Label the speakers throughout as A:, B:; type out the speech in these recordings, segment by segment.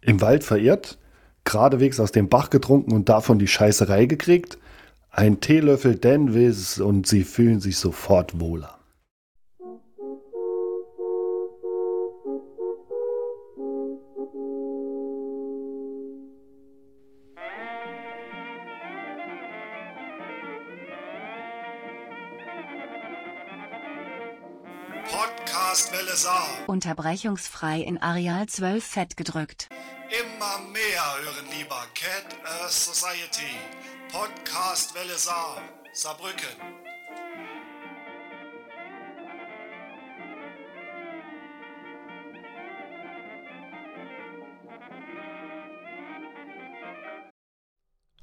A: Im Wald verirrt, geradewegs aus dem Bach getrunken und davon die Scheißerei gekriegt. Ein Teelöffel Denvis und sie fühlen sich sofort wohler.
B: Unterbrechungsfrei in Areal 12 fett gedrückt.
C: Immer mehr hören lieber Cat Earth Society. Podcastwelle Saar. Saarbrücken.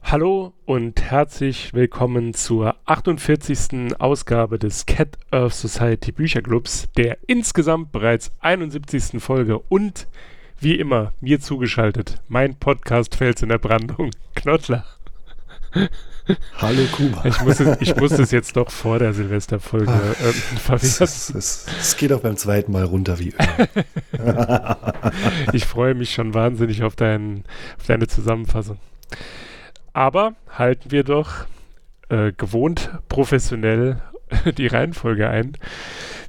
D: Hallo und herzlich willkommen zur 48. Ausgabe des Cat Earth Society Bücherclubs, der insgesamt bereits 71. Folge und wie immer mir zugeschaltet, mein Podcast Fels in der Brandung, Knottler.
A: Hallo Kuba.
D: Ich muss, es, ich muss es jetzt doch vor der Silvesterfolge ähm,
A: Es,
D: verwerten.
A: es, es, es geht auch beim zweiten Mal runter wie Öl.
D: Ich freue mich schon wahnsinnig auf, dein, auf deine Zusammenfassung. Aber halten wir doch äh, gewohnt professionell die Reihenfolge ein.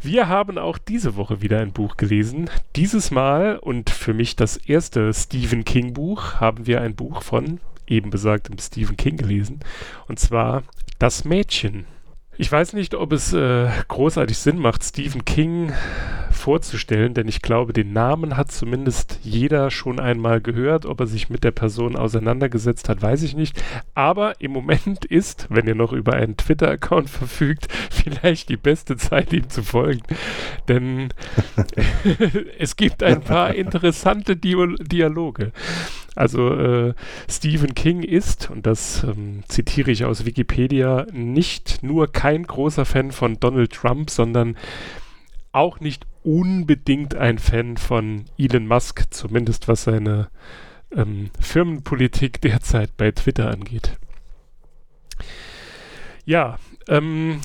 D: Wir haben auch diese Woche wieder ein Buch gelesen. Dieses Mal und für mich das erste Stephen King Buch haben wir ein Buch von eben besagtem Stephen King gelesen. Und zwar Das Mädchen. Ich weiß nicht, ob es äh, großartig Sinn macht, Stephen King vorzustellen, denn ich glaube, den Namen hat zumindest jeder schon einmal gehört. Ob er sich mit der Person auseinandergesetzt hat, weiß ich nicht. Aber im Moment ist, wenn ihr noch über einen Twitter-Account verfügt, vielleicht die beste Zeit, ihm zu folgen. Denn es gibt ein paar interessante Dio Dialoge. Also äh, Stephen King ist, und das ähm, zitiere ich aus Wikipedia, nicht nur kein großer Fan von Donald Trump, sondern auch nicht unbedingt ein Fan von Elon Musk, zumindest was seine ähm, Firmenpolitik derzeit bei Twitter angeht. Ja, ähm,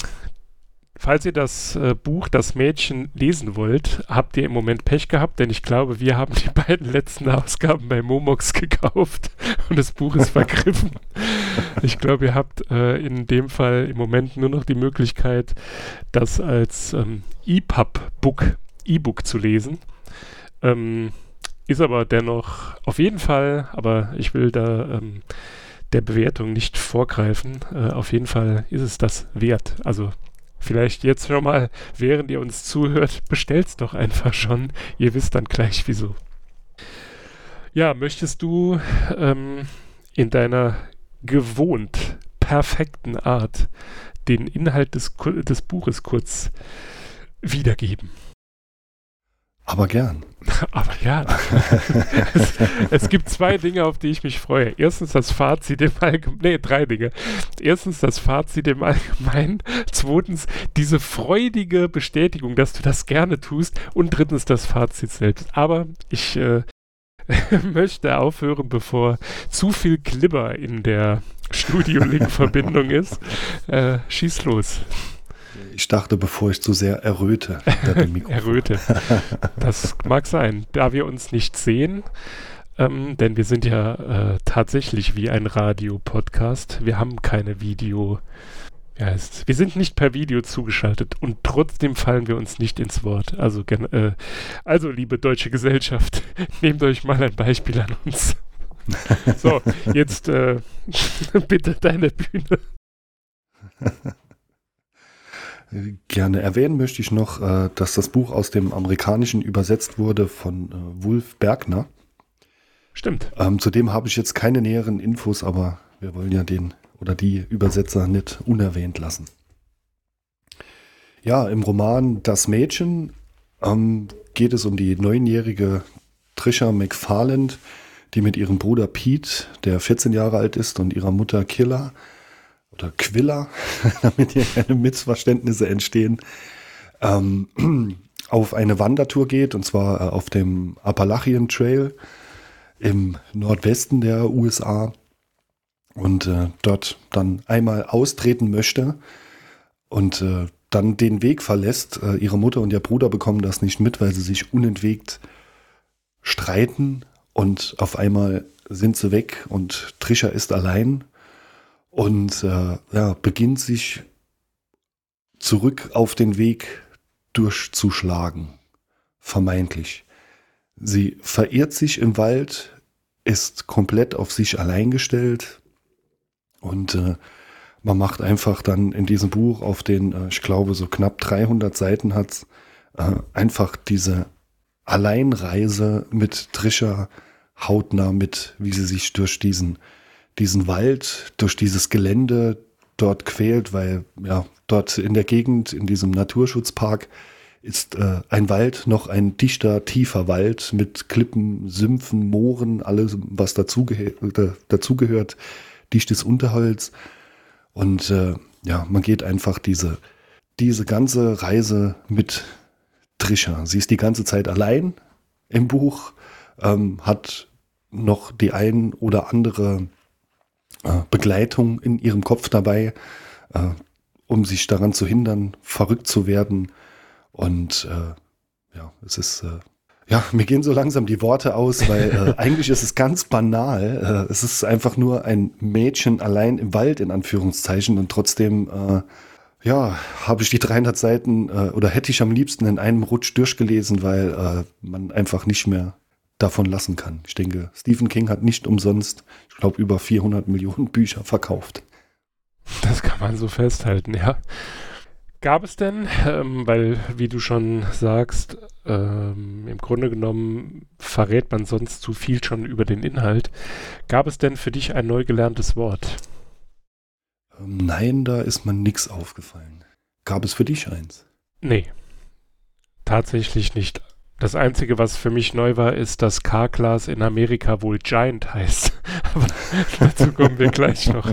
D: falls ihr das äh, Buch Das Mädchen lesen wollt, habt ihr im Moment Pech gehabt, denn ich glaube, wir haben die beiden letzten Ausgaben bei Momox gekauft und das Buch ist vergriffen. ich glaube, ihr habt äh, in dem Fall im Moment nur noch die Möglichkeit, das als ähm, EPUB-Book, E-Book zu lesen. Ähm, ist aber dennoch auf jeden Fall, aber ich will da ähm, der Bewertung nicht vorgreifen. Äh, auf jeden Fall ist es das wert. Also vielleicht jetzt schon mal, während ihr uns zuhört, bestellt's doch einfach schon. Ihr wisst dann gleich wieso. Ja, möchtest du ähm, in deiner gewohnt perfekten Art den Inhalt des, des Buches kurz wiedergeben?
A: Aber gern.
D: Aber ja, es, es gibt zwei Dinge, auf die ich mich freue. Erstens das Fazit im Allgemeinen, nee, drei Dinge. Erstens das Fazit im Allgemeinen. Zweitens diese freudige Bestätigung, dass du das gerne tust. Und drittens das Fazit selbst. Aber ich äh, möchte aufhören, bevor zu viel Glibber in der Studio-Link-Verbindung ist. Äh, schieß los.
A: Ich dachte, bevor ich zu sehr erröte.
D: Erröte. Das mag sein. Da wir uns nicht sehen, ähm, denn wir sind ja äh, tatsächlich wie ein Radio-Podcast. Wir haben keine Video. Wie heißt Wir sind nicht per Video zugeschaltet und trotzdem fallen wir uns nicht ins Wort. Also, äh, also liebe deutsche Gesellschaft, nehmt euch mal ein Beispiel an uns. So, jetzt äh, bitte deine Bühne.
A: Gerne erwähnen möchte ich noch, äh, dass das Buch aus dem Amerikanischen übersetzt wurde von äh, Wulf Bergner.
D: Stimmt.
A: Ähm, zudem habe ich jetzt keine näheren Infos, aber wir wollen ja den oder die Übersetzer nicht unerwähnt lassen. Ja, im Roman Das Mädchen ähm, geht es um die neunjährige Trisha McFarland, die mit ihrem Bruder Pete, der 14 Jahre alt ist, und ihrer Mutter Killer oder Quilla, damit hier keine Missverständnisse entstehen, ähm, auf eine Wandertour geht, und zwar äh, auf dem Appalachian Trail im Nordwesten der USA und äh, dort dann einmal austreten möchte und äh, dann den Weg verlässt. Äh, ihre Mutter und ihr Bruder bekommen das nicht mit, weil sie sich unentwegt streiten und auf einmal sind sie weg und Trisha ist allein und äh, ja, beginnt sich zurück auf den Weg durchzuschlagen, vermeintlich. Sie verirrt sich im Wald, ist komplett auf sich allein gestellt und äh, man macht einfach dann in diesem Buch auf den, äh, ich glaube, so knapp 300 Seiten hat äh, einfach diese Alleinreise mit Trisha hautnah mit, wie sie sich durch diesen, diesen Wald, durch dieses Gelände dort quält, weil ja, dort in der Gegend, in diesem Naturschutzpark, ist äh, ein Wald noch ein dichter, tiefer Wald mit Klippen, Sümpfen, Mooren, alles, was dazugehört, dichtes Unterholz. Und äh, ja, man geht einfach diese, diese ganze Reise mit Trisha. Sie ist die ganze Zeit allein im Buch, ähm, hat noch die ein oder andere Begleitung in ihrem Kopf dabei, äh, um sich daran zu hindern, verrückt zu werden. Und äh, ja, es ist äh, ja, mir gehen so langsam die Worte aus, weil äh, eigentlich ist es ganz banal. Äh, es ist einfach nur ein Mädchen allein im Wald in Anführungszeichen und trotzdem äh, ja, habe ich die 300 Seiten äh, oder hätte ich am liebsten in einem Rutsch durchgelesen, weil äh, man einfach nicht mehr davon lassen kann. Ich denke, Stephen King hat nicht umsonst, ich glaube, über 400 Millionen Bücher verkauft.
D: Das kann man so festhalten, ja. Gab es denn, ähm, weil, wie du schon sagst, ähm, im Grunde genommen verrät man sonst zu viel schon über den Inhalt, gab es denn für dich ein neu gelerntes Wort?
A: Ähm, nein, da ist mir nichts aufgefallen. Gab es für dich eins?
D: Nee, tatsächlich nicht. Das Einzige, was für mich neu war, ist, dass K-Class in Amerika wohl Giant heißt. Aber dazu kommen wir gleich noch.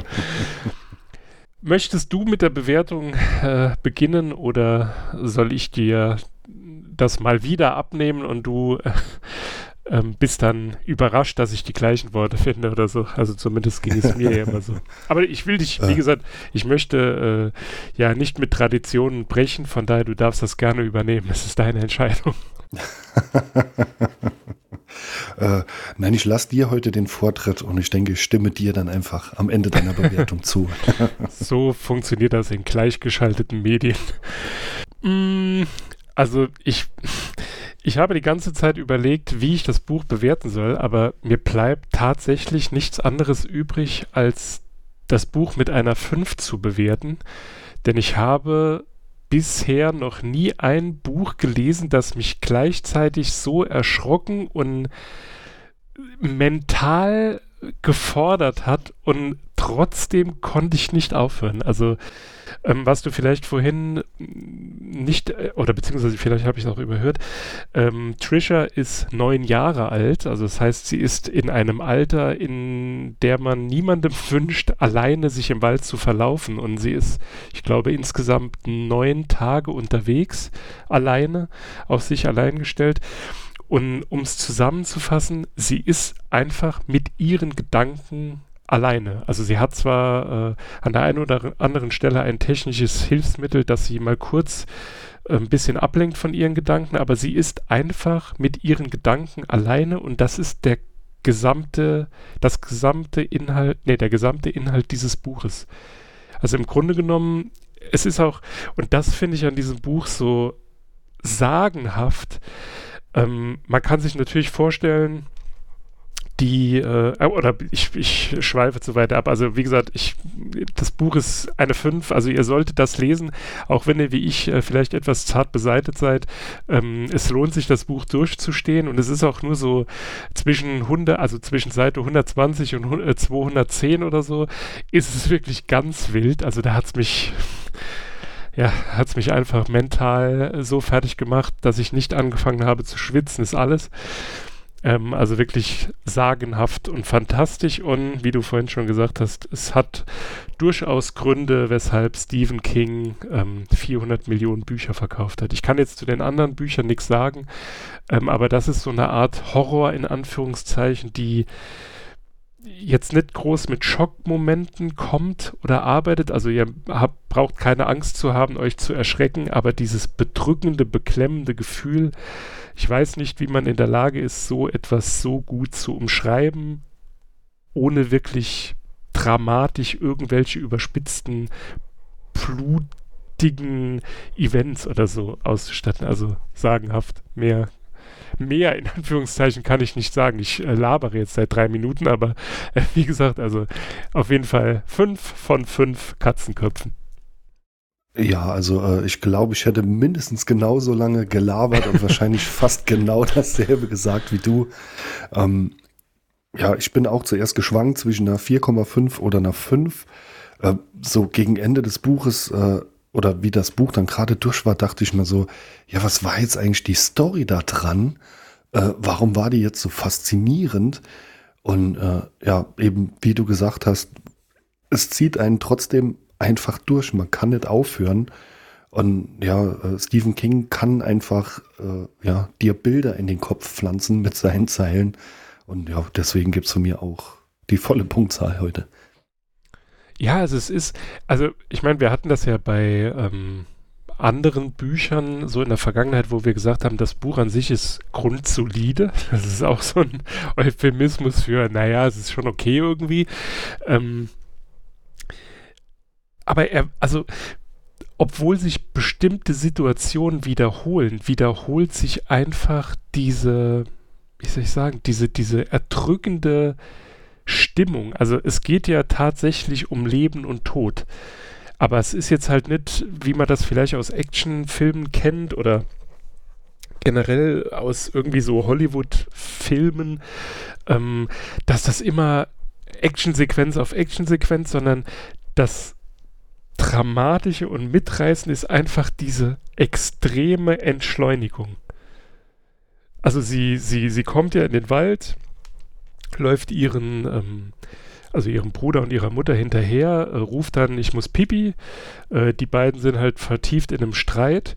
D: Möchtest du mit der Bewertung äh, beginnen oder soll ich dir das mal wieder abnehmen und du äh, ähm, bist dann überrascht, dass ich die gleichen Worte finde oder so. Also zumindest ging es mir ja immer so. Aber ich will dich, wie gesagt, ich möchte äh, ja nicht mit Traditionen brechen, von daher du darfst das gerne übernehmen. Es ist deine Entscheidung.
A: äh, nein, ich lasse dir heute den Vortritt und ich denke, ich stimme dir dann einfach am Ende deiner Bewertung zu.
D: so funktioniert das in gleichgeschalteten Medien. Mm, also ich, ich habe die ganze Zeit überlegt, wie ich das Buch bewerten soll, aber mir bleibt tatsächlich nichts anderes übrig, als das Buch mit einer 5 zu bewerten. Denn ich habe bisher noch nie ein Buch gelesen, das mich gleichzeitig so erschrocken und mental gefordert hat und trotzdem konnte ich nicht aufhören. Also ähm, was du vielleicht vorhin nicht, äh, oder beziehungsweise vielleicht habe ich es auch überhört, ähm, Trisha ist neun Jahre alt, also das heißt, sie ist in einem Alter, in der man niemandem wünscht, alleine sich im Wald zu verlaufen und sie ist, ich glaube, insgesamt neun Tage unterwegs, alleine, auf sich allein gestellt. Und um es zusammenzufassen, sie ist einfach mit ihren Gedanken alleine. Also sie hat zwar äh, an der einen oder anderen Stelle ein technisches Hilfsmittel, das sie mal kurz äh, ein bisschen ablenkt von ihren Gedanken, aber sie ist einfach mit ihren Gedanken alleine und das ist der gesamte, das gesamte Inhalt, nee, der gesamte Inhalt dieses Buches. Also im Grunde genommen, es ist auch, und das finde ich an diesem Buch so sagenhaft, ähm, man kann sich natürlich vorstellen, die, äh, äh, oder ich, ich schweife zu weit ab. Also wie gesagt, ich, das Buch ist eine 5, also ihr solltet das lesen, auch wenn ihr wie ich äh, vielleicht etwas zart beseitet seid. Ähm, es lohnt sich, das Buch durchzustehen und es ist auch nur so zwischen 100, also zwischen Seite 120 und äh, 210 oder so, ist es wirklich ganz wild. Also da hat es mich ja, hat es mich einfach mental so fertig gemacht, dass ich nicht angefangen habe zu schwitzen, ist alles. Ähm, also wirklich sagenhaft und fantastisch und wie du vorhin schon gesagt hast, es hat durchaus Gründe, weshalb Stephen King ähm, 400 Millionen Bücher verkauft hat. Ich kann jetzt zu den anderen Büchern nichts sagen, ähm, aber das ist so eine Art Horror in Anführungszeichen, die jetzt nicht groß mit Schockmomenten kommt oder arbeitet. Also ihr habt, braucht keine Angst zu haben, euch zu erschrecken, aber dieses bedrückende, beklemmende Gefühl, ich weiß nicht, wie man in der Lage ist, so etwas so gut zu umschreiben, ohne wirklich dramatisch irgendwelche überspitzten, blutigen Events oder so auszustatten. Also sagenhaft mehr mehr in Anführungszeichen kann ich nicht sagen. Ich äh, labere jetzt seit drei Minuten, aber äh, wie gesagt, also auf jeden Fall fünf von fünf Katzenköpfen.
A: Ja, also äh, ich glaube, ich hätte mindestens genauso lange gelabert und wahrscheinlich fast genau dasselbe gesagt wie du. Ähm, ja, ich bin auch zuerst geschwankt zwischen einer 4,5 oder einer 5. Äh, so gegen Ende des Buches äh, oder wie das Buch dann gerade durch war, dachte ich mir so, ja, was war jetzt eigentlich die Story da dran? Äh, warum war die jetzt so faszinierend? Und äh, ja, eben wie du gesagt hast, es zieht einen trotzdem einfach durch. Man kann nicht aufhören. Und ja, äh, Stephen King kann einfach äh, ja, dir Bilder in den Kopf pflanzen mit seinen Zeilen. Und ja, deswegen gibt es von mir auch die volle Punktzahl heute.
D: Ja, also es ist, also ich meine, wir hatten das ja bei ähm, anderen Büchern so in der Vergangenheit, wo wir gesagt haben, das Buch an sich ist grundsolide. Das ist auch so ein Euphemismus für, naja, es ist schon okay irgendwie. Ähm, aber er, also obwohl sich bestimmte Situationen wiederholen, wiederholt sich einfach diese, wie soll ich sagen, diese, diese erdrückende Stimmung. Also es geht ja tatsächlich um Leben und Tod. Aber es ist jetzt halt nicht, wie man das vielleicht aus Actionfilmen kennt oder generell aus irgendwie so Hollywood-Filmen, ähm, dass das immer Actionsequenz auf Actionsequenz, sondern das Dramatische und Mitreißende ist einfach diese extreme Entschleunigung. Also sie, sie, sie kommt ja in den Wald, läuft ihren, ähm, also ihrem Bruder und ihrer Mutter hinterher, äh, ruft dann, ich muss pipi. Äh, die beiden sind halt vertieft in einem Streit.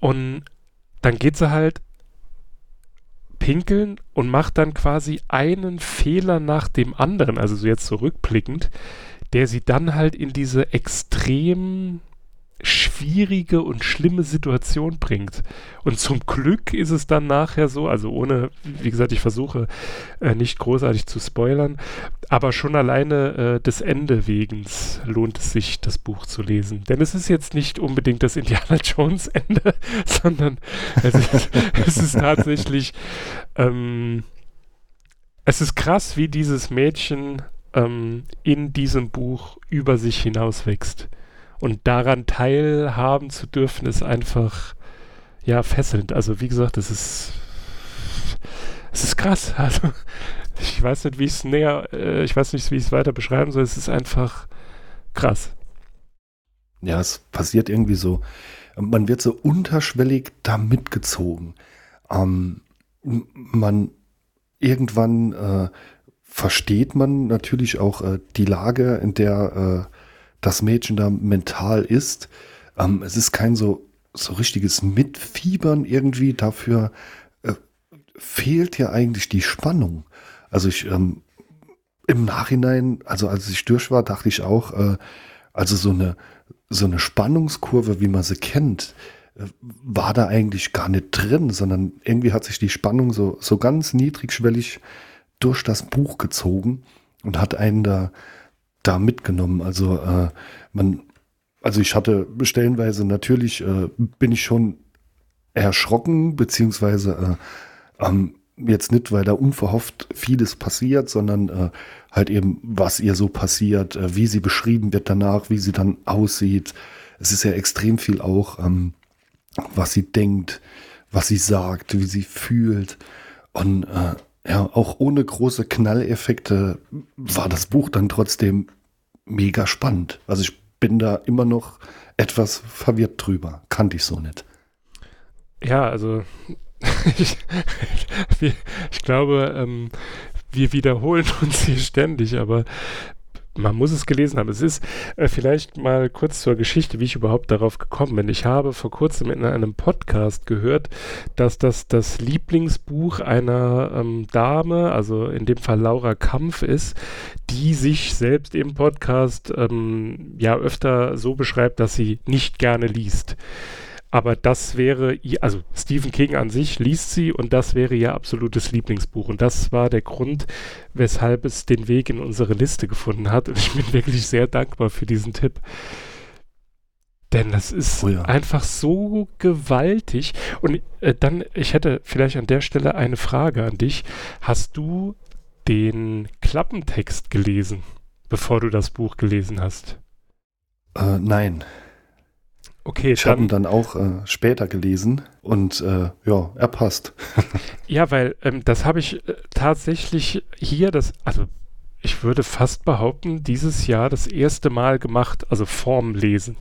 D: Und dann geht sie halt pinkeln und macht dann quasi einen Fehler nach dem anderen, also so jetzt zurückblickend, der sie dann halt in diese extrem schwierige und schlimme Situation bringt. Und zum Glück ist es dann nachher so, also ohne, wie gesagt, ich versuche äh, nicht großartig zu spoilern, aber schon alleine äh, des Ende wegens lohnt es sich, das Buch zu lesen. Denn es ist jetzt nicht unbedingt das Indiana Jones Ende, sondern es ist, es ist tatsächlich, ähm, es ist krass, wie dieses Mädchen ähm, in diesem Buch über sich hinaus wächst. Und daran teilhaben zu dürfen, ist einfach, ja, fesselnd. Also, wie gesagt, es ist, es ist krass. Also, ich weiß nicht, wie ich es näher, äh, ich weiß nicht, wie ich es weiter beschreiben soll. Es ist einfach krass.
A: Ja, es passiert irgendwie so. Man wird so unterschwellig da mitgezogen. Ähm, man irgendwann äh, versteht man natürlich auch äh, die Lage, in der äh, das Mädchen da mental ist. Ähm, es ist kein so, so richtiges Mitfiebern irgendwie. Dafür äh, fehlt ja eigentlich die Spannung. Also ich ähm, im Nachhinein, also als ich durch war, dachte ich auch, äh, also so eine, so eine Spannungskurve, wie man sie kennt, äh, war da eigentlich gar nicht drin, sondern irgendwie hat sich die Spannung so, so ganz niedrigschwellig durch das Buch gezogen und hat einen da da mitgenommen. Also äh, man, also ich hatte stellenweise natürlich äh, bin ich schon erschrocken, beziehungsweise äh, ähm, jetzt nicht, weil da unverhofft vieles passiert, sondern äh, halt eben, was ihr so passiert, äh, wie sie beschrieben wird danach, wie sie dann aussieht. Es ist ja extrem viel auch, ähm, was sie denkt, was sie sagt, wie sie fühlt. Und äh, ja, auch ohne große Knalleffekte war das Buch dann trotzdem mega spannend. Also ich bin da immer noch etwas verwirrt drüber. Kannte ich so nicht.
D: Ja, also ich, ich glaube, ähm, wir wiederholen uns hier ständig, aber man muss es gelesen haben. Es ist äh, vielleicht mal kurz zur Geschichte, wie ich überhaupt darauf gekommen bin. Ich habe vor kurzem in einem Podcast gehört, dass das das Lieblingsbuch einer ähm, Dame, also in dem Fall Laura Kampf ist, die sich selbst im Podcast ähm, ja öfter so beschreibt, dass sie nicht gerne liest. Aber das wäre, also Stephen King an sich liest sie und das wäre ihr absolutes Lieblingsbuch. Und das war der Grund, weshalb es den Weg in unsere Liste gefunden hat. Und ich bin wirklich sehr dankbar für diesen Tipp. Denn das ist oh ja. einfach so gewaltig. Und äh, dann, ich hätte vielleicht an der Stelle eine Frage an dich. Hast du den Klappentext gelesen, bevor du das Buch gelesen hast?
A: Äh, nein. Okay, ich habe ihn dann auch äh, später gelesen und äh, ja, er passt.
D: ja, weil ähm, das habe ich äh, tatsächlich hier, das, also ich würde fast behaupten, dieses Jahr das erste Mal gemacht, also Form lesen.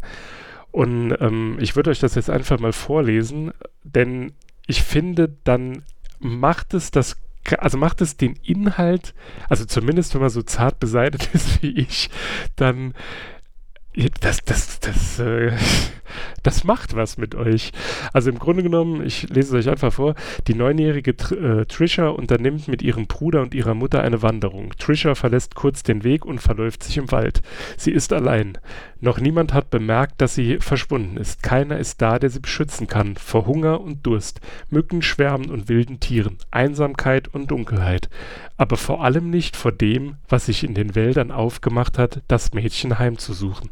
D: Und ähm, ich würde euch das jetzt einfach mal vorlesen, denn ich finde, dann macht es das also macht es den Inhalt, also zumindest wenn man so zart beseitigt ist wie ich, dann das, das, das, äh, das macht was mit euch. Also im Grunde genommen, ich lese es euch einfach vor, die neunjährige Tr äh, Trisha unternimmt mit ihrem Bruder und ihrer Mutter eine Wanderung. Trisha verlässt kurz den Weg und verläuft sich im Wald. Sie ist allein. Noch niemand hat bemerkt, dass sie verschwunden ist. Keiner ist da, der sie beschützen kann. Vor Hunger und Durst, Mücken, Schwärmen und wilden Tieren, Einsamkeit und Dunkelheit. Aber vor allem nicht vor dem, was sich in den Wäldern aufgemacht hat, das Mädchen heimzusuchen.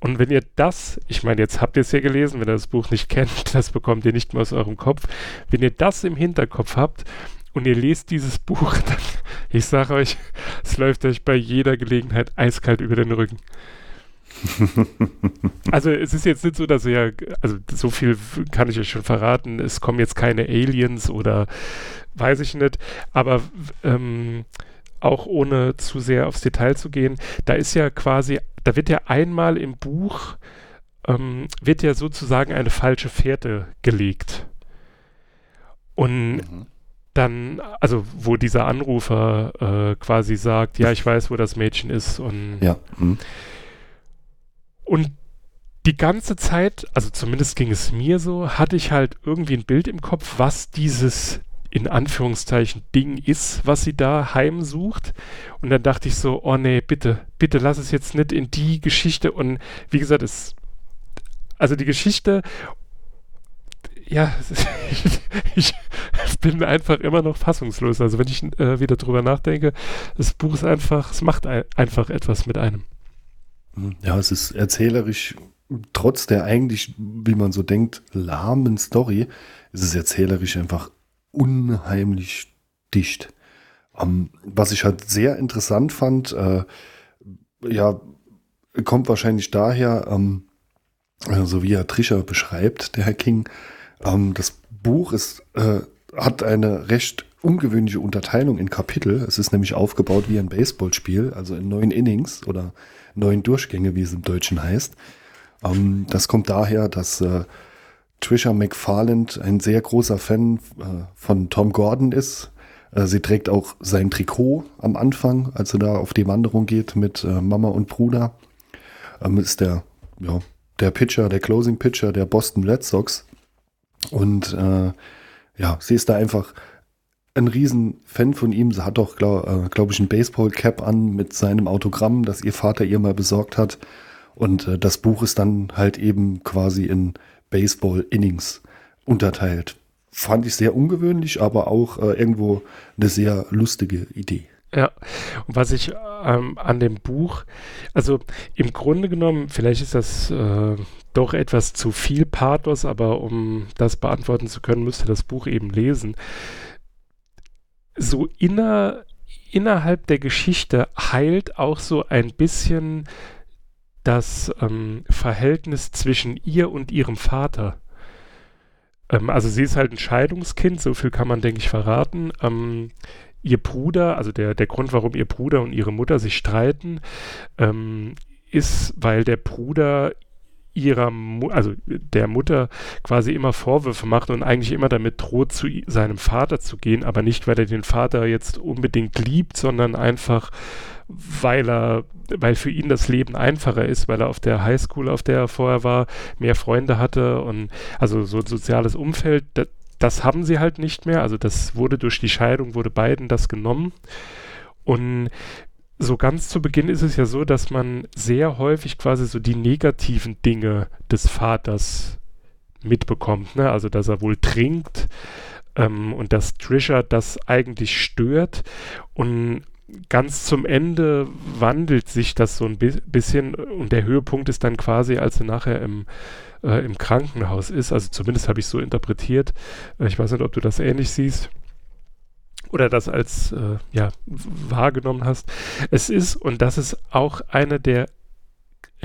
D: Und wenn ihr das, ich meine, jetzt habt ihr es ja gelesen, wenn ihr das Buch nicht kennt, das bekommt ihr nicht mehr aus eurem Kopf. Wenn ihr das im Hinterkopf habt und ihr lest dieses Buch, dann, ich sage euch, es läuft euch bei jeder Gelegenheit eiskalt über den Rücken. also es ist jetzt nicht so, dass ihr, also so viel kann ich euch schon verraten, es kommen jetzt keine Aliens oder weiß ich nicht, aber ähm, auch ohne zu sehr aufs Detail zu gehen, da ist ja quasi, da wird ja einmal im Buch, ähm, wird ja sozusagen eine falsche Fährte gelegt. Und mhm. dann, also wo dieser Anrufer äh, quasi sagt, ja, ich weiß, wo das Mädchen ist und
A: ja. Mhm.
D: und die ganze Zeit, also zumindest ging es mir so, hatte ich halt irgendwie ein Bild im Kopf, was dieses in Anführungszeichen Ding ist, was sie da heimsucht. Und dann dachte ich so, oh nee, bitte, bitte lass es jetzt nicht in die Geschichte. Und wie gesagt, es, also die Geschichte, ja, ich, bin einfach immer noch fassungslos. Also wenn ich äh, wieder drüber nachdenke, das Buch ist einfach, es macht ein, einfach etwas mit einem.
A: Ja, es ist erzählerisch, trotz der eigentlich, wie man so denkt, lahmen Story, ist es erzählerisch einfach unheimlich dicht. Ähm, was ich halt sehr interessant fand, äh, ja, kommt wahrscheinlich daher, ähm, so wie er Trisha beschreibt, der Herr King, ähm, das Buch ist, äh, hat eine recht ungewöhnliche Unterteilung in Kapitel. Es ist nämlich aufgebaut wie ein Baseballspiel, also in neun Innings oder neun Durchgänge, wie es im Deutschen heißt. Ähm, das kommt daher, dass äh, Trisha McFarland ein sehr großer Fan äh, von Tom Gordon ist. Äh, sie trägt auch sein Trikot am Anfang, als sie da auf die Wanderung geht mit äh, Mama und Bruder. Ähm, ist der, ja, der Pitcher, der Closing Pitcher der Boston Red Sox. Und ja, sie ist da einfach ein riesen Fan von ihm. Sie hat auch, glaube glaub ich, ein Baseball-Cap an mit seinem Autogramm, das ihr Vater ihr mal besorgt hat. Und das Buch ist dann halt eben quasi in Baseball-Innings unterteilt. Fand ich sehr ungewöhnlich, aber auch äh, irgendwo eine sehr lustige Idee.
D: Ja, und was ich ähm, an dem Buch, also im Grunde genommen, vielleicht ist das äh, doch etwas zu viel Pathos, aber um das beantworten zu können, müsste das Buch eben lesen. So inner, innerhalb der Geschichte heilt auch so ein bisschen das ähm, Verhältnis zwischen ihr und ihrem Vater. Ähm, also sie ist halt ein Scheidungskind, so viel kann man, denke ich, verraten. Ähm, ihr Bruder, also der, der Grund, warum ihr Bruder und ihre Mutter sich streiten, ähm, ist, weil der Bruder ihrer, Mu also der Mutter quasi immer Vorwürfe macht und eigentlich immer damit droht, zu seinem Vater zu gehen, aber nicht, weil er den Vater jetzt unbedingt liebt, sondern einfach, weil er, weil für ihn das Leben einfacher ist, weil er auf der Highschool, auf der er vorher war, mehr Freunde hatte und also so ein soziales Umfeld, das, das haben sie halt nicht mehr. Also das wurde durch die Scheidung, wurde beiden das genommen. Und so ganz zu Beginn ist es ja so, dass man sehr häufig quasi so die negativen Dinge des Vaters mitbekommt. Ne? Also, dass er wohl trinkt ähm, und dass Trisha das eigentlich stört. Und ganz zum Ende wandelt sich das so ein bi bisschen und der Höhepunkt ist dann quasi, als er nachher im, äh, im Krankenhaus ist. Also zumindest habe ich so interpretiert. Äh, ich weiß nicht, ob du das ähnlich siehst oder das als äh, ja, wahrgenommen hast. Es ist, und das ist auch einer der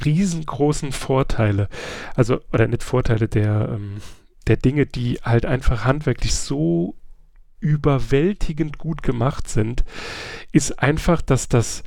D: riesengroßen Vorteile, also, oder nicht Vorteile, der, ähm, der Dinge, die halt einfach handwerklich so überwältigend gut gemacht sind, ist einfach, dass das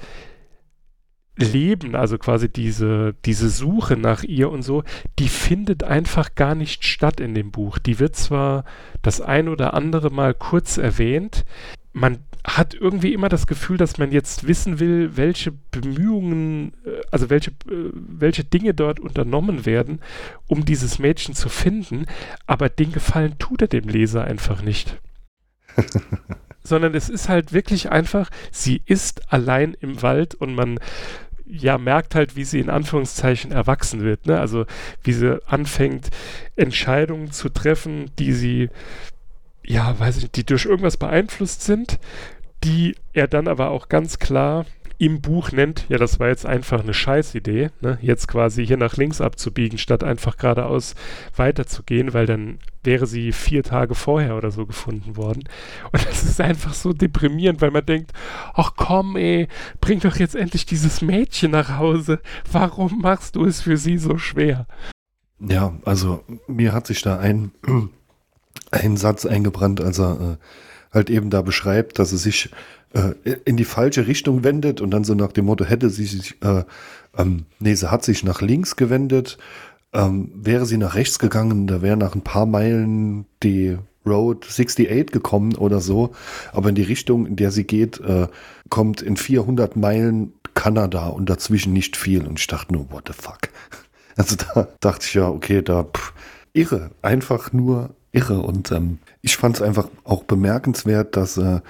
D: Leben, also quasi diese, diese Suche nach ihr und so, die findet einfach gar nicht statt in dem Buch. Die wird zwar das ein oder andere Mal kurz erwähnt, man hat irgendwie immer das Gefühl, dass man jetzt wissen will, welche Bemühungen, äh, also welche, äh, welche Dinge dort unternommen werden, um dieses Mädchen zu finden, aber den Gefallen tut er dem Leser einfach nicht. Sondern es ist halt wirklich einfach, sie ist allein im Wald und man ja, merkt halt, wie sie in Anführungszeichen erwachsen wird. Ne? Also wie sie anfängt, Entscheidungen zu treffen, die sie, ja, weiß ich, die durch irgendwas beeinflusst sind, die er dann aber auch ganz klar im Buch nennt, ja, das war jetzt einfach eine Scheißidee, ne? jetzt quasi hier nach links abzubiegen, statt einfach geradeaus weiterzugehen, weil dann wäre sie vier Tage vorher oder so gefunden worden. Und das ist einfach so deprimierend, weil man denkt, ach komm, ey, bring doch jetzt endlich dieses Mädchen nach Hause. Warum machst du es für sie so schwer?
A: Ja, also mir hat sich da ein, ein Satz eingebrannt, als er äh, halt eben da beschreibt, dass er sich äh, in die falsche Richtung wendet und dann so nach dem Motto, hätte sie sich, äh, ähm, nee, sie hat sich nach links gewendet, ähm, wäre sie nach rechts gegangen, da wäre nach ein paar Meilen die Road 68 gekommen oder so, aber in die Richtung, in der sie geht, äh, kommt in 400 Meilen Kanada und dazwischen nicht viel. Und ich dachte nur, what the fuck. Also da dachte ich ja, okay, da pff, irre, einfach nur irre und ähm, ich fand es einfach auch bemerkenswert, dass äh,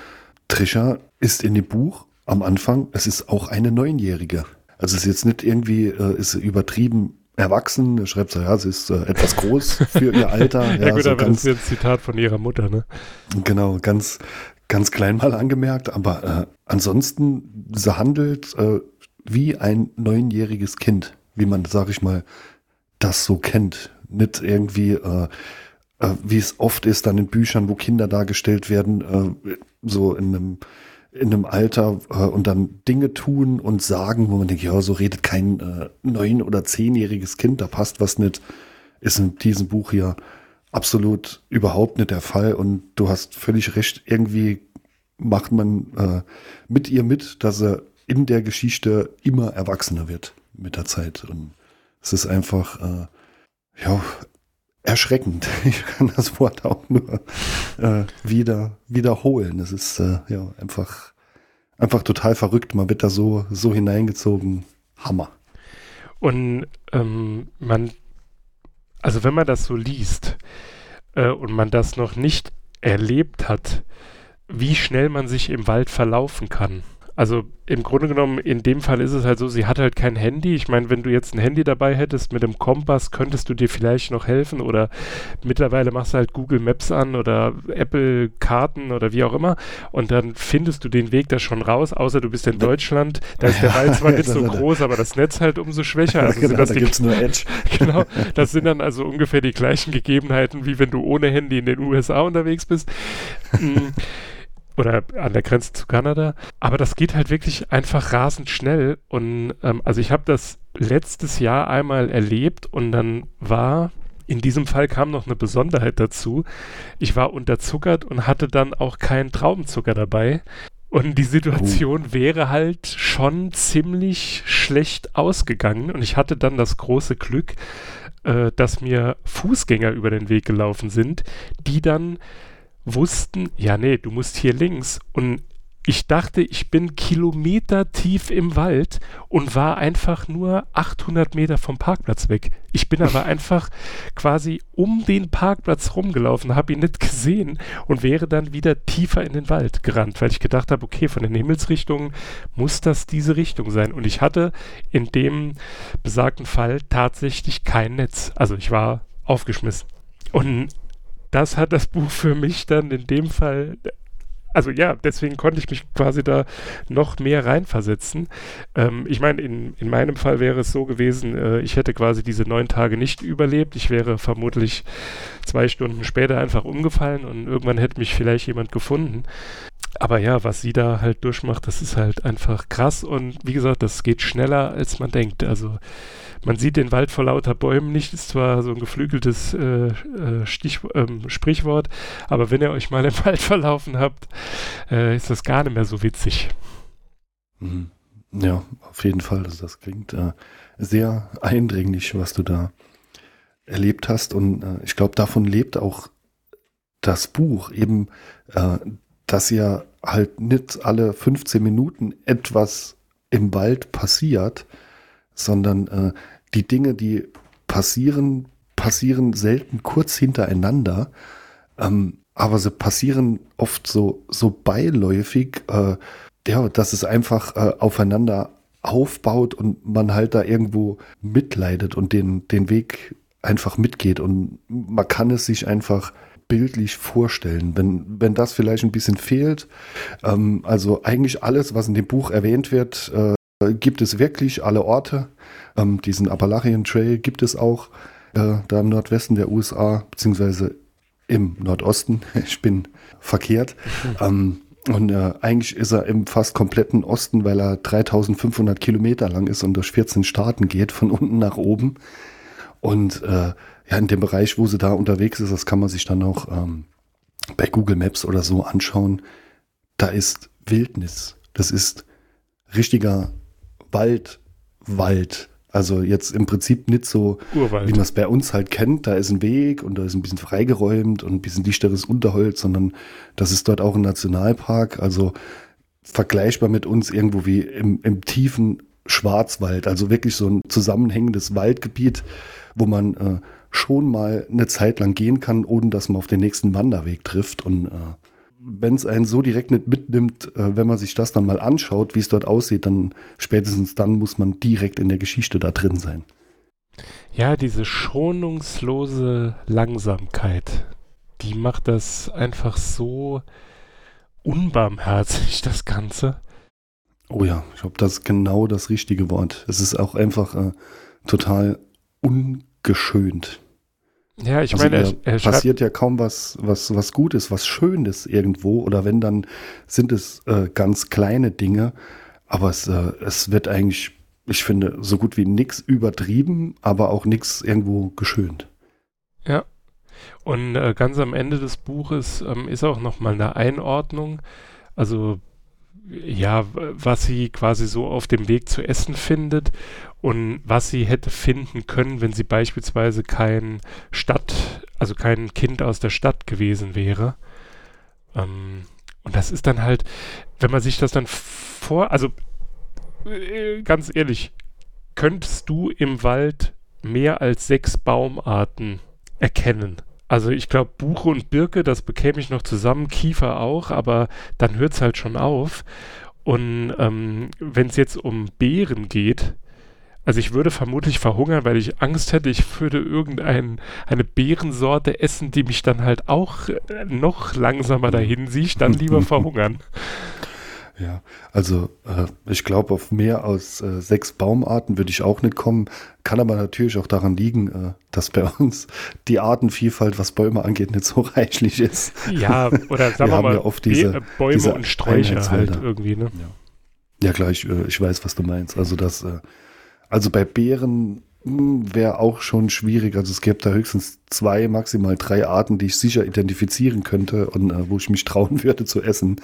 A: Trisha ist in dem Buch am Anfang, es ist auch eine Neunjährige. Also es ist jetzt nicht irgendwie, äh, ist übertrieben erwachsen, er schreibt so, ja, sie ist äh, etwas groß für ihr Alter.
D: ja, ja, gut, so aber ganz, das ist jetzt ein Zitat von ihrer Mutter, ne?
A: Genau, ganz, ganz klein mal angemerkt, aber äh, ansonsten, sie handelt äh, wie ein neunjähriges Kind, wie man, sag ich mal, das so kennt. Nicht irgendwie, äh, äh, wie es oft ist dann in Büchern, wo Kinder dargestellt werden, äh, so in einem in einem Alter äh, und dann Dinge tun und sagen, wo man denkt, ja, so redet kein äh, neun- oder zehnjähriges Kind, da passt was nicht, ist in diesem Buch hier absolut überhaupt nicht der Fall. Und du hast völlig recht, irgendwie macht man äh, mit ihr mit, dass er in der Geschichte immer erwachsener wird mit der Zeit. Und es ist einfach, äh, ja, erschreckend. Ich kann das Wort auch nur äh, wieder wiederholen. Es ist äh, ja einfach einfach total verrückt. Man wird da so so hineingezogen. Hammer.
D: Und ähm, man, also wenn man das so liest äh, und man das noch nicht erlebt hat, wie schnell man sich im Wald verlaufen kann also im Grunde genommen, in dem Fall ist es halt so, sie hat halt kein Handy. Ich meine, wenn du jetzt ein Handy dabei hättest mit dem Kompass, könntest du dir vielleicht noch helfen oder mittlerweile machst du halt Google Maps an oder Apple Karten oder wie auch immer und dann findest du den Weg da schon raus, außer du bist in Deutschland. Da ist der Wald zwar nicht so groß, aber das Netz halt umso schwächer.
A: Also genau, da gibt es nur Edge.
D: genau, das sind dann also ungefähr die gleichen Gegebenheiten, wie wenn du ohne Handy in den USA unterwegs bist. Mm oder an der Grenze zu Kanada. Aber das geht halt wirklich einfach rasend schnell. Und ähm, also ich habe das letztes Jahr einmal erlebt und dann war in diesem Fall kam noch eine Besonderheit dazu. Ich war unterzuckert und hatte dann auch keinen Traubenzucker dabei. Und die Situation oh. wäre halt schon ziemlich schlecht ausgegangen. Und ich hatte dann das große Glück, äh, dass mir Fußgänger über den Weg gelaufen sind, die dann wussten, ja, nee, du musst hier links. Und ich dachte, ich bin Kilometer tief im Wald und war einfach nur 800 Meter vom Parkplatz weg. Ich bin aber einfach quasi um den Parkplatz rumgelaufen, habe ihn nicht gesehen und wäre dann wieder tiefer in den Wald gerannt, weil ich gedacht habe, okay, von den Himmelsrichtungen muss das diese Richtung sein. Und ich hatte in dem besagten Fall tatsächlich kein Netz. Also ich war aufgeschmissen. Und das hat das Buch für mich dann in dem Fall also ja, deswegen konnte ich mich quasi da noch mehr reinversetzen. Ähm, ich meine, in, in meinem Fall wäre es so gewesen, äh, ich hätte quasi diese neun Tage nicht überlebt. Ich wäre vermutlich zwei Stunden später einfach umgefallen und irgendwann hätte mich vielleicht jemand gefunden. Aber ja, was sie da halt durchmacht, das ist halt einfach krass und wie gesagt, das geht schneller, als man denkt. Also man sieht den Wald vor lauter Bäumen nicht, ist zwar so ein geflügeltes äh, äh, Stich, ähm, Sprichwort, aber wenn ihr euch mal im Wald verlaufen habt, äh, ist das gar nicht mehr so witzig.
A: Mhm. Ja, auf jeden Fall. Also das klingt äh, sehr eindringlich, was du da erlebt hast. Und äh, ich glaube, davon lebt auch das Buch eben, äh, dass ja halt nicht alle 15 Minuten etwas im Wald passiert, sondern äh, die Dinge, die passieren, passieren selten kurz hintereinander, ähm, aber sie passieren oft so, so beiläufig, äh, ja, dass es einfach äh, aufeinander aufbaut und man halt da irgendwo mitleidet und den, den Weg einfach mitgeht und man kann es sich einfach bildlich vorstellen. Wenn, wenn das vielleicht ein bisschen fehlt, ähm, also eigentlich alles, was in dem Buch erwähnt wird, äh, gibt es wirklich alle Orte. Ähm, diesen Appalachian Trail gibt es auch äh, da im Nordwesten der USA, beziehungsweise im Nordosten. Ich bin verkehrt. Mhm. Ähm, und äh, eigentlich ist er im fast kompletten Osten, weil er 3500 Kilometer lang ist und durch 14 Staaten geht, von unten nach oben. Und äh, ja, in dem Bereich, wo sie da unterwegs ist, das kann man sich dann auch ähm, bei Google Maps oder so anschauen. Da ist Wildnis. Das ist richtiger Wald, Wald. Also jetzt im Prinzip nicht so, Urwald. wie man es bei uns halt kennt. Da ist ein Weg und da ist ein bisschen freigeräumt und ein bisschen dichteres Unterholz, sondern das ist dort auch ein Nationalpark. Also vergleichbar mit uns irgendwo wie im, im tiefen Schwarzwald. Also wirklich so ein zusammenhängendes Waldgebiet, wo man äh, schon mal eine Zeit lang gehen kann, ohne dass man auf den nächsten Wanderweg trifft. Und äh, wenn es einen so direkt nicht mitnimmt, äh, wenn man sich das dann mal anschaut, wie es dort aussieht, dann spätestens dann muss man direkt in der Geschichte da drin sein.
D: Ja, diese schonungslose Langsamkeit, die macht das einfach so unbarmherzig, das Ganze.
A: Oh ja, ich glaube, das ist genau das richtige Wort. Es ist auch einfach äh, total ungeschönt.
D: Ja, ich also meine,
A: er, er passiert ja kaum was, was, was Gutes, was Schönes irgendwo. Oder wenn, dann sind es äh, ganz kleine Dinge. Aber es, äh, es wird eigentlich, ich finde, so gut wie nichts übertrieben, aber auch nichts irgendwo geschönt.
D: Ja. Und äh, ganz am Ende des Buches ähm, ist auch nochmal eine Einordnung. Also ja, was sie quasi so auf dem Weg zu essen findet und was sie hätte finden können, wenn sie beispielsweise kein Stadt, also kein Kind aus der Stadt gewesen wäre. Ähm, und das ist dann halt, wenn man sich das dann vor, also äh, ganz ehrlich, könntest du im Wald mehr als sechs Baumarten erkennen? Also ich glaube, Buche und Birke, das bekäme ich noch zusammen, Kiefer auch, aber dann hört es halt schon auf. Und ähm, wenn es jetzt um Beeren geht, also ich würde vermutlich verhungern, weil ich Angst hätte, ich würde irgendeine Beerensorte essen, die mich dann halt auch äh, noch langsamer dahin sieht, dann lieber verhungern.
A: Ja, also äh, ich glaube, auf mehr als äh, sechs Baumarten würde ich auch nicht kommen. Kann aber natürlich auch daran liegen, äh, dass bei uns die Artenvielfalt, was Bäume angeht, nicht so reichlich ist.
D: Ja, oder sagen wir, wir mal, ja oft diese, Bäume diese und Sträucher halt irgendwie, ne?
A: Ja, ja klar, ich, äh, ich weiß, was du meinst. Also das, äh, also bei Beeren hm, wäre auch schon schwierig. Also es gäbe da höchstens zwei, maximal drei Arten, die ich sicher identifizieren könnte und äh, wo ich mich trauen würde zu essen.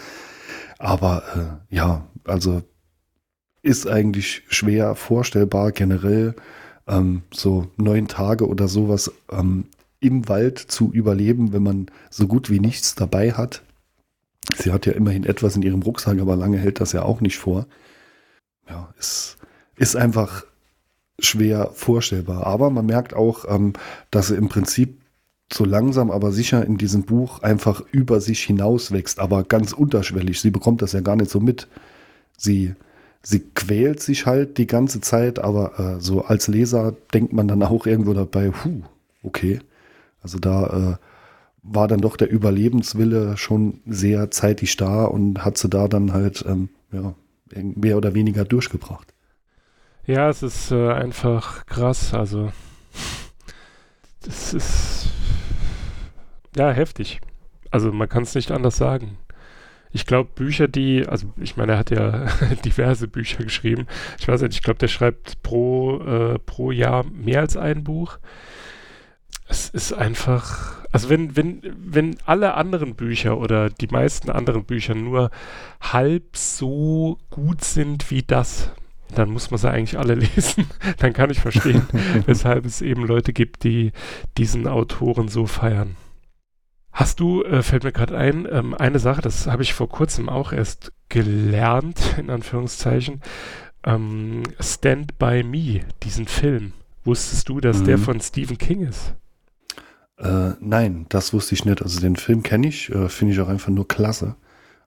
A: Aber äh, ja, also ist eigentlich schwer vorstellbar generell. ähm, so neun Tage oder sowas ähm, im Wald zu überleben, wenn man so gut wie nichts dabei hat. Sie hat ja immerhin etwas in ihrem Rucksack, aber lange hält das ja auch nicht vor. Ja, es ist einfach schwer vorstellbar. Aber man merkt auch, ähm, dass sie im Prinzip so langsam, aber sicher in diesem Buch einfach über sich hinaus wächst, aber ganz unterschwellig. Sie bekommt das ja gar nicht so mit. Sie, sie quält sich halt die ganze Zeit, aber äh, so als Leser denkt man dann auch irgendwo dabei, huh, okay. Also da äh, war dann doch der Überlebenswille schon sehr zeitig da und hat sie da dann halt ähm, ja, mehr oder weniger durchgebracht.
D: Ja, es ist äh, einfach krass. Also, das ist ja heftig. Also, man kann es nicht anders sagen. Ich glaube, Bücher, die, also ich meine, er hat ja diverse Bücher geschrieben. Ich weiß nicht, ich glaube, der schreibt pro, äh, pro Jahr mehr als ein Buch. Es ist einfach, also wenn, wenn, wenn alle anderen Bücher oder die meisten anderen Bücher nur halb so gut sind wie das, dann muss man sie eigentlich alle lesen. dann kann ich verstehen, weshalb es eben Leute gibt, die diesen Autoren so feiern. Hast du, äh, fällt mir gerade ein, ähm, eine Sache, das habe ich vor kurzem auch erst gelernt, in Anführungszeichen. Ähm, Stand by Me, diesen Film. Wusstest du, dass mhm. der von Stephen King ist?
A: Äh, nein, das wusste ich nicht. Also den Film kenne ich, äh, finde ich auch einfach nur klasse.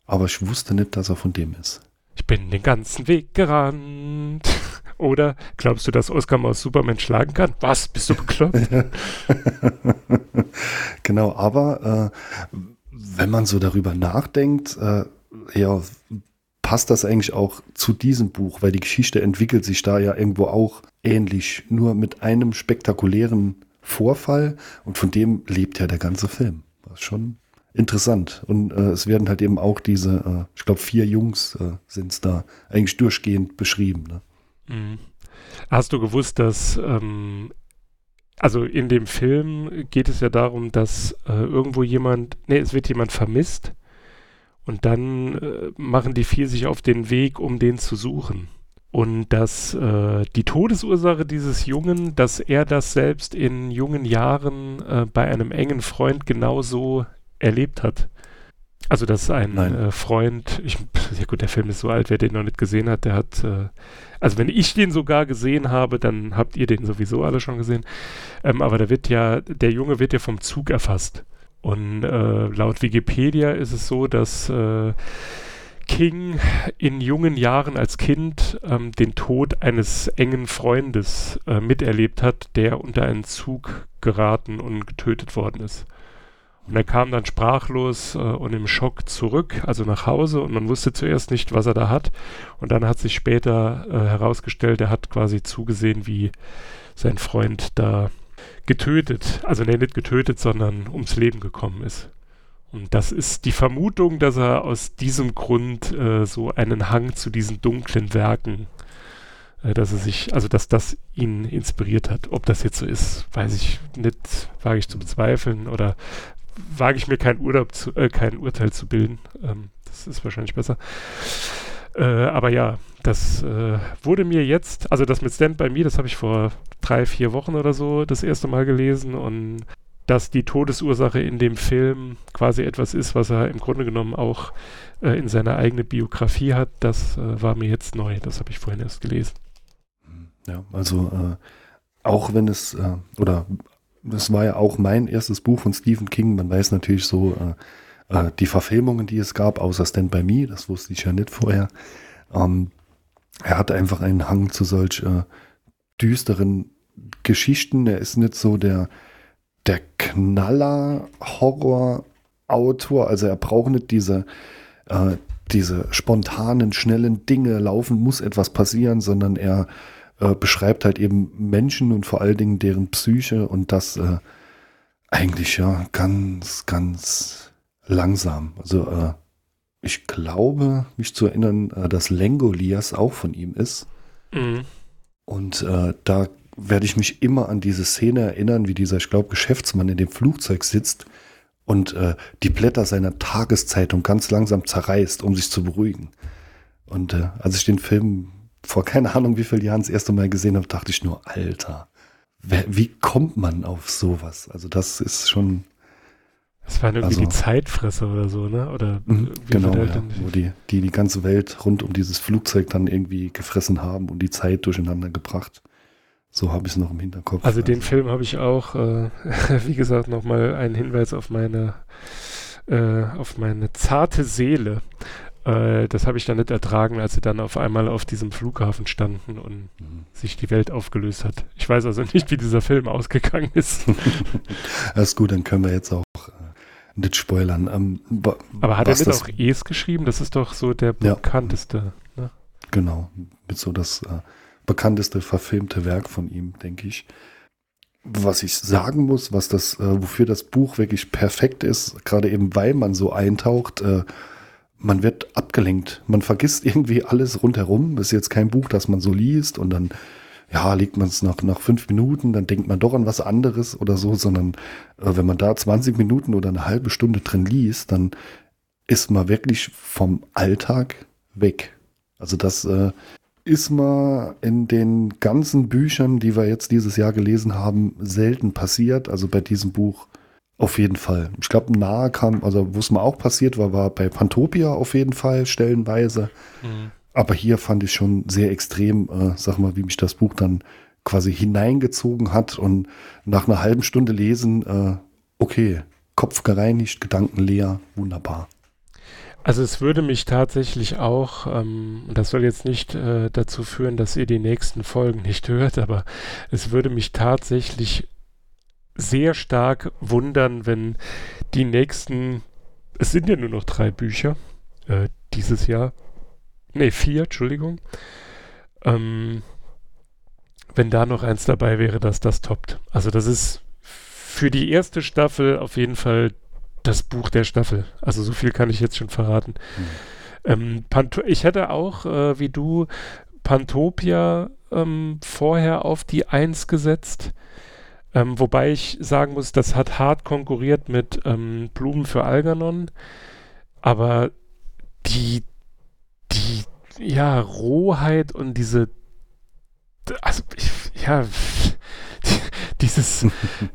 A: Aber ich wusste nicht, dass er von dem ist.
D: Ich bin den ganzen Weg gerannt. Oder glaubst du, dass Oscar Maus Superman schlagen kann? Was? Bist du bekloppt?
A: genau, aber äh, wenn man so darüber nachdenkt, äh, ja, passt das eigentlich auch zu diesem Buch, weil die Geschichte entwickelt sich da ja irgendwo auch ähnlich, nur mit einem spektakulären Vorfall und von dem lebt ja der ganze Film. Das schon interessant. Und äh, es werden halt eben auch diese, äh, ich glaube, vier Jungs äh, sind es da eigentlich durchgehend beschrieben. Ne?
D: Mhm. Hast du gewusst, dass ähm, also in dem Film geht es ja darum, dass äh, irgendwo jemand, nee, es wird jemand vermisst und dann äh, machen die vier sich auf den Weg, um den zu suchen. Und dass äh, die Todesursache dieses Jungen, dass er das selbst in jungen Jahren äh, bei einem engen Freund genauso erlebt hat. Also, dass ein äh, Freund, ich, ja gut, der Film ist so alt, wer den noch nicht gesehen hat, der hat, äh, also wenn ich den sogar gesehen habe, dann habt ihr den sowieso alle schon gesehen. Ähm, aber da wird ja, der Junge wird ja vom Zug erfasst. Und äh, laut Wikipedia ist es so, dass äh, King in jungen Jahren als Kind ähm, den Tod eines engen Freundes äh, miterlebt hat, der unter einen Zug geraten und getötet worden ist. Und er kam dann sprachlos äh, und im Schock zurück, also nach Hause, und man wusste zuerst nicht, was er da hat. Und dann hat sich später äh, herausgestellt, er hat quasi zugesehen, wie sein Freund da getötet, also nee, nicht getötet, sondern ums Leben gekommen ist. Und das ist die Vermutung, dass er aus diesem Grund äh, so einen Hang zu diesen dunklen Werken, äh, dass er sich, also dass das ihn inspiriert hat. Ob das jetzt so ist, weiß ich nicht, wage ich zu bezweifeln oder wage ich mir kein, Urlaub zu, äh, kein Urteil zu bilden. Ähm, das ist wahrscheinlich besser. Äh, aber ja, das äh, wurde mir jetzt, also das mit Stand By Me, das habe ich vor drei, vier Wochen oder so das erste Mal gelesen und dass die Todesursache in dem Film quasi etwas ist, was er im Grunde genommen auch äh, in seiner eigenen Biografie hat, das äh, war mir jetzt neu. Das habe ich vorhin erst gelesen.
A: Ja, also äh, auch wenn es, äh, oder das war ja auch mein erstes Buch von Stephen King. Man weiß natürlich so äh, äh, die Verfilmungen, die es gab, außer Stand By Me, das wusste ich ja nicht vorher. Ähm, er hat einfach einen Hang zu solch äh, düsteren Geschichten. Er ist nicht so der, der Knaller-Horror-Autor. Also er braucht nicht diese, äh, diese spontanen, schnellen Dinge. Laufen muss etwas passieren, sondern er äh, beschreibt halt eben Menschen und vor allen Dingen deren Psyche und das äh, eigentlich ja ganz, ganz langsam. Also äh, ich glaube, mich zu erinnern, äh, dass Lengolias auch von ihm ist. Mhm. Und äh, da werde ich mich immer an diese Szene erinnern, wie dieser, ich glaube, Geschäftsmann in dem Flugzeug sitzt und äh, die Blätter seiner Tageszeitung ganz langsam zerreißt, um sich zu beruhigen. Und äh, als ich den Film vor keine Ahnung wie vielen Jahren das erste Mal gesehen habe, dachte ich nur, Alter, wer, wie kommt man auf sowas? Also das ist schon.
D: Das waren irgendwie
A: Also-
D: die Zeitfresser oder so, ne? Oder
A: Mhm, genau, ja, wo die, die die ganze Welt rund um dieses Flugzeug dann irgendwie gefressen haben und die Zeit durcheinander gebracht. So habe ich es noch im Hinterkopf.
D: Also den Film habe ich auch, äh, wie gesagt, nochmal einen Hinweis auf meine, äh, auf meine zarte Seele. Äh, das habe ich dann nicht ertragen, als sie dann auf einmal auf diesem Flughafen standen und
A: Mhm.
D: sich die Welt aufgelöst hat. Ich weiß also nicht, wie dieser Film ausgegangen ist.
A: Alles gut, dann können wir jetzt auch äh, nicht spoilern. Ähm,
D: Aber hat er nicht
A: das-
D: auch Es geschrieben? Das ist doch so der
A: Ja.
D: bekannteste. Ne?
A: Genau, mit so das äh, bekannteste verfilmte Werk von ihm, denke ich. Was ich sagen muss, was das, äh, wofür das Buch wirklich perfekt ist, gerade eben weil man so eintaucht, äh, man wird abgelenkt. Man vergisst irgendwie alles rundherum. Ist jetzt kein Buch, das man so liest und dann, ja, legt man es nach, nach fünf Minuten, dann denkt man doch an was anderes oder so, sondern äh, wenn man da 20 Minuten oder eine halbe Stunde drin liest, dann ist man wirklich vom Alltag weg. Also das äh, ist mal in den ganzen Büchern, die wir jetzt dieses Jahr gelesen haben, selten passiert. Also bei diesem Buch auf jeden Fall. Ich glaube, nahe kam, also wo es mal auch passiert war, war bei Pantopia auf jeden Fall stellenweise. Aber hier fand ich schon sehr extrem, äh, sag mal, wie mich das Buch dann quasi hineingezogen hat und nach einer halben Stunde lesen, äh, okay, Kopf gereinigt, Gedanken leer, wunderbar.
D: Also es würde mich tatsächlich auch, ähm, das soll jetzt nicht äh, dazu führen, dass ihr die nächsten Folgen nicht hört, aber es würde mich tatsächlich sehr stark wundern, wenn die nächsten, es sind ja nur noch drei Bücher äh, dieses Jahr, nee, vier, Entschuldigung, ähm, wenn da noch eins dabei wäre, dass das toppt. Also das ist für die erste Staffel auf jeden Fall das Buch der Staffel. Also so viel kann ich jetzt schon verraten. Ähm, Panto ich hätte auch, äh, wie du, Pantopia ähm, vorher auf die Eins gesetzt. Ähm, wobei ich sagen muss, das hat hart konkurriert mit ähm, Blumen für Algernon. Aber die, die, ja, Rohheit und diese, also, ich, ja, dieses,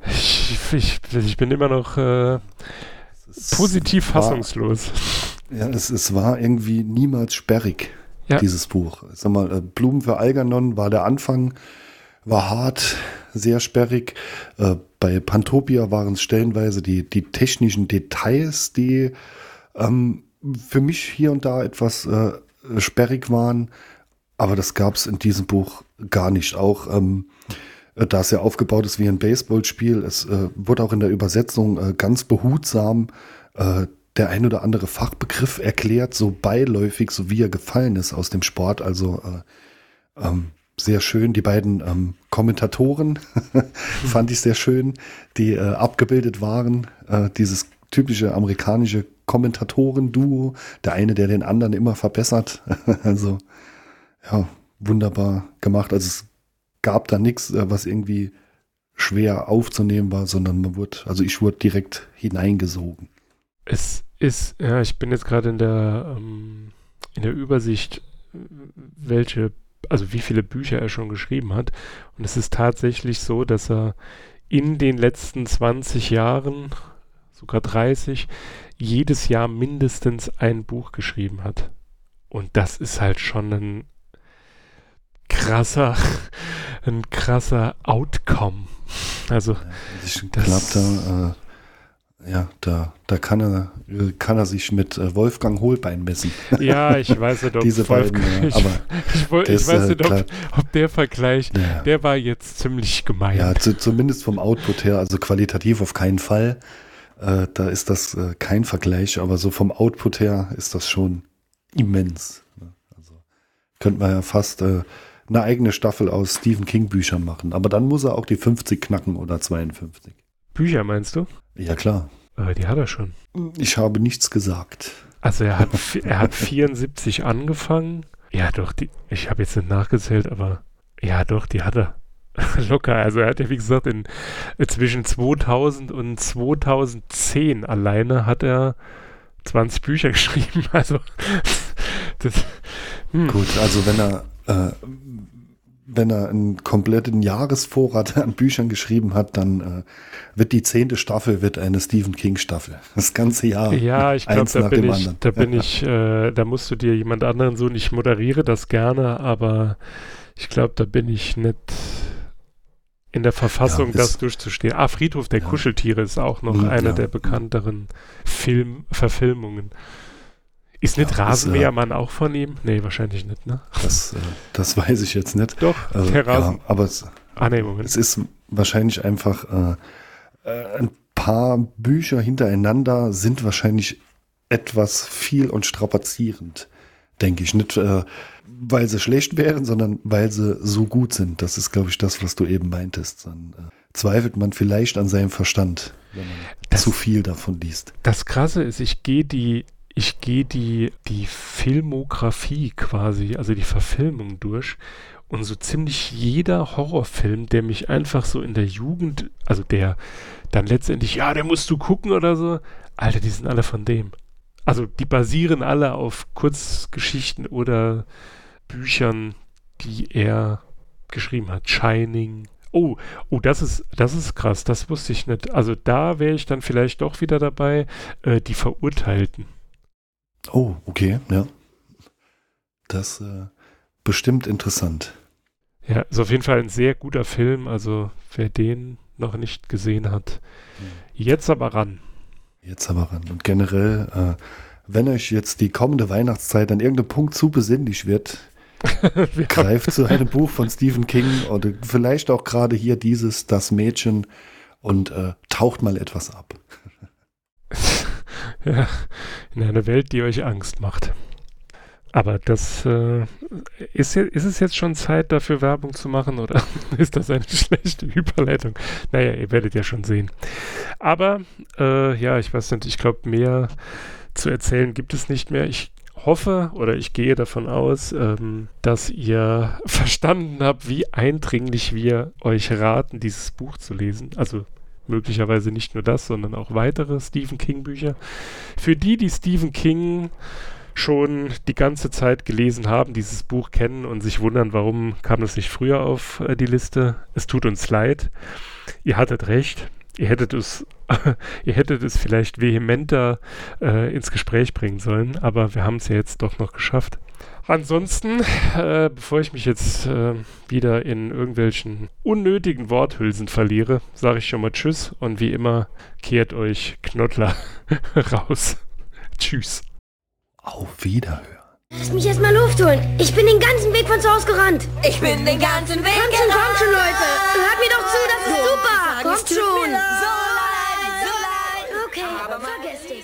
D: ich, ich, ich bin immer noch äh, positiv
A: war-
D: fassungslos.
A: Ja, es, es war irgendwie niemals sperrig,
D: Ja.
A: dieses Buch. Ich sag mal, äh, Blumen für Algernon war der Anfang, war hart, sehr sperrig. Äh, bei Pantopia waren es stellenweise die, die technischen Details, die ähm, für mich hier und da etwas äh, sperrig waren. Aber das gab es in diesem Buch gar nicht. Auch ähm, äh, da es ja aufgebaut ist wie ein Baseballspiel, es äh, wurde auch in der Übersetzung äh, ganz behutsam äh, der ein oder andere Fachbegriff erklärt, so beiläufig, so wie er gefallen ist aus dem Sport. Also äh, ähm, sehr schön. Die beiden ähm, Kommentatoren fand ich sehr schön, die äh, abgebildet waren. Äh, dieses typische amerikanische Kommentatoren-Duo. Der eine, der den anderen immer verbessert. also ja, wunderbar gemacht. Also es gab da nichts, äh, was irgendwie schwer aufzunehmen war, sondern man wurde, also ich wurde direkt hineingesogen.
D: Es ist, ja, ich bin jetzt gerade in der ähm, in der Übersicht, welche, also wie viele Bücher er schon geschrieben hat. Und es ist tatsächlich so, dass er in den letzten 20 Jahren, sogar 30, jedes Jahr mindestens ein Buch geschrieben hat. Und das ist halt schon ein krasser, ein krasser Outcome. Also
A: Ich
D: Das-
A: glaube, da, äh, ja, da, da kann er, kann er sich mit äh, Wolfgang Holbein messen.
D: Ja, ich weiß nicht, ob
A: Diese
D: Wolf-
A: beiden, ja,
D: ich,
A: aber
D: ich, ich
A: das,
D: weiß
A: äh,
D: nicht, ob, ob der Vergleich,
A: Ja.
D: der war jetzt ziemlich gemein.
A: Ja, zu, zumindest vom Output her, also qualitativ auf keinen Fall. Äh, da ist das äh, kein Vergleich, aber so vom Output her ist das schon immens. ne? Also könnte man ja fast äh, eine eigene Staffel aus Stephen King Büchern machen. Aber dann muss er auch die 50 knacken oder 52.
D: Bücher meinst du?
A: Ja klar.
D: Äh, die hat er schon.
A: Ich habe nichts gesagt.
D: Also er hat, er hat 74 angefangen. Ja, doch, die, ich habe jetzt nicht nachgezählt, aber ja, doch, die hat er. Locker. Also er hat ja, wie gesagt, in, äh, zwischen 2000 und 2010 alleine hat er 20 Bücher geschrieben. Also das, hm.
A: Gut, also wenn er äh, wenn er einen kompletten Jahresvorrat an Büchern geschrieben hat, dann äh, wird die zehnte Staffel wird eine Stephen King Staffel. Das ganze Jahr.
D: Ja, ich glaube, da bin ich, da bin ich, äh, da musst du dir jemand anderen so. Ich moderiere das gerne, aber ich glaube, da bin ich nicht in der Verfassung, ja, das durchzustehen. Ah, Friedhof der ja. Kuscheltiere ist auch noch eine ja. der bekannteren Filmverfilmungen. Ist nicht ja, Rasenmähermann äh, auch von ihm? Nee, wahrscheinlich nicht, ne?
A: Das, äh, das weiß ich jetzt nicht.
D: Doch,
A: also, der
D: Rasen.
A: Ja, aber es,
D: ah, nee,
A: es ist wahrscheinlich einfach äh, äh, ein paar Bücher hintereinander sind wahrscheinlich etwas viel und strapazierend, denke ich. Nicht, äh, weil sie schlecht wären, sondern weil sie so gut sind. Das ist, glaube ich, das, was du eben meintest. Dann äh, zweifelt man vielleicht an seinem Verstand, wenn man das, zu viel davon liest.
D: Das Krasse ist, ich gehe die ich gehe die, die Filmografie quasi, also die Verfilmung durch und so ziemlich jeder Horrorfilm, der mich einfach so in der Jugend, also der dann letztendlich, ja, der musst du gucken oder so, Alter, die sind alle von dem. Also die basieren alle auf Kurzgeschichten oder Büchern, die er geschrieben hat. Shining. Oh, oh, das ist, das ist krass, das wusste ich nicht. Also da wäre ich dann vielleicht doch wieder dabei, äh, die Verurteilten.
A: Oh, okay, ja. Das äh, bestimmt interessant.
D: Ja, ist auf jeden Fall ein sehr guter Film. Also wer den noch nicht gesehen hat, mhm. jetzt aber ran.
A: Jetzt aber ran. Und generell, äh, wenn euch jetzt die kommende Weihnachtszeit an irgendeinem Punkt zu besinnlich wird, greift zu einem Buch von Stephen King oder vielleicht auch gerade hier dieses Das Mädchen und äh, taucht mal etwas ab.
D: ja, in eine Welt, die euch Angst macht. Aber das äh, ist, ist es jetzt schon Zeit, dafür Werbung zu machen oder ist das eine schlechte Überleitung? Naja, ihr werdet ja schon sehen. Aber äh, ja, ich weiß nicht, ich glaube, mehr zu erzählen gibt es nicht mehr. Ich hoffe oder ich gehe davon aus, ähm, dass ihr verstanden habt, wie eindringlich wir euch raten, dieses Buch zu lesen. Also möglicherweise nicht nur das, sondern auch weitere Stephen King Bücher. Für die, die Stephen King schon die ganze Zeit gelesen haben, dieses Buch kennen und sich wundern, warum kam es nicht früher auf äh, die Liste. Es tut uns leid. Ihr hattet recht. Ihr hättet es, ihr hättet es vielleicht vehementer äh, ins Gespräch bringen sollen, aber wir haben es ja jetzt doch noch geschafft. Ansonsten, äh, bevor ich mich jetzt äh, wieder in irgendwelchen unnötigen Worthülsen verliere, sage ich schon mal Tschüss und wie immer kehrt euch Knottler raus. Tschüss.
A: Auf Wiederhören.
E: Lass mich erstmal Luft holen. Ich bin den ganzen Weg von zu Hause gerannt.
F: Ich bin den ganzen Weg
E: Komm schon, komm schon, Leute. Hört mir doch zu, das ist super. Kommt schon.
F: So leid, so leid.
E: Okay, vergesst es. Ich muss euch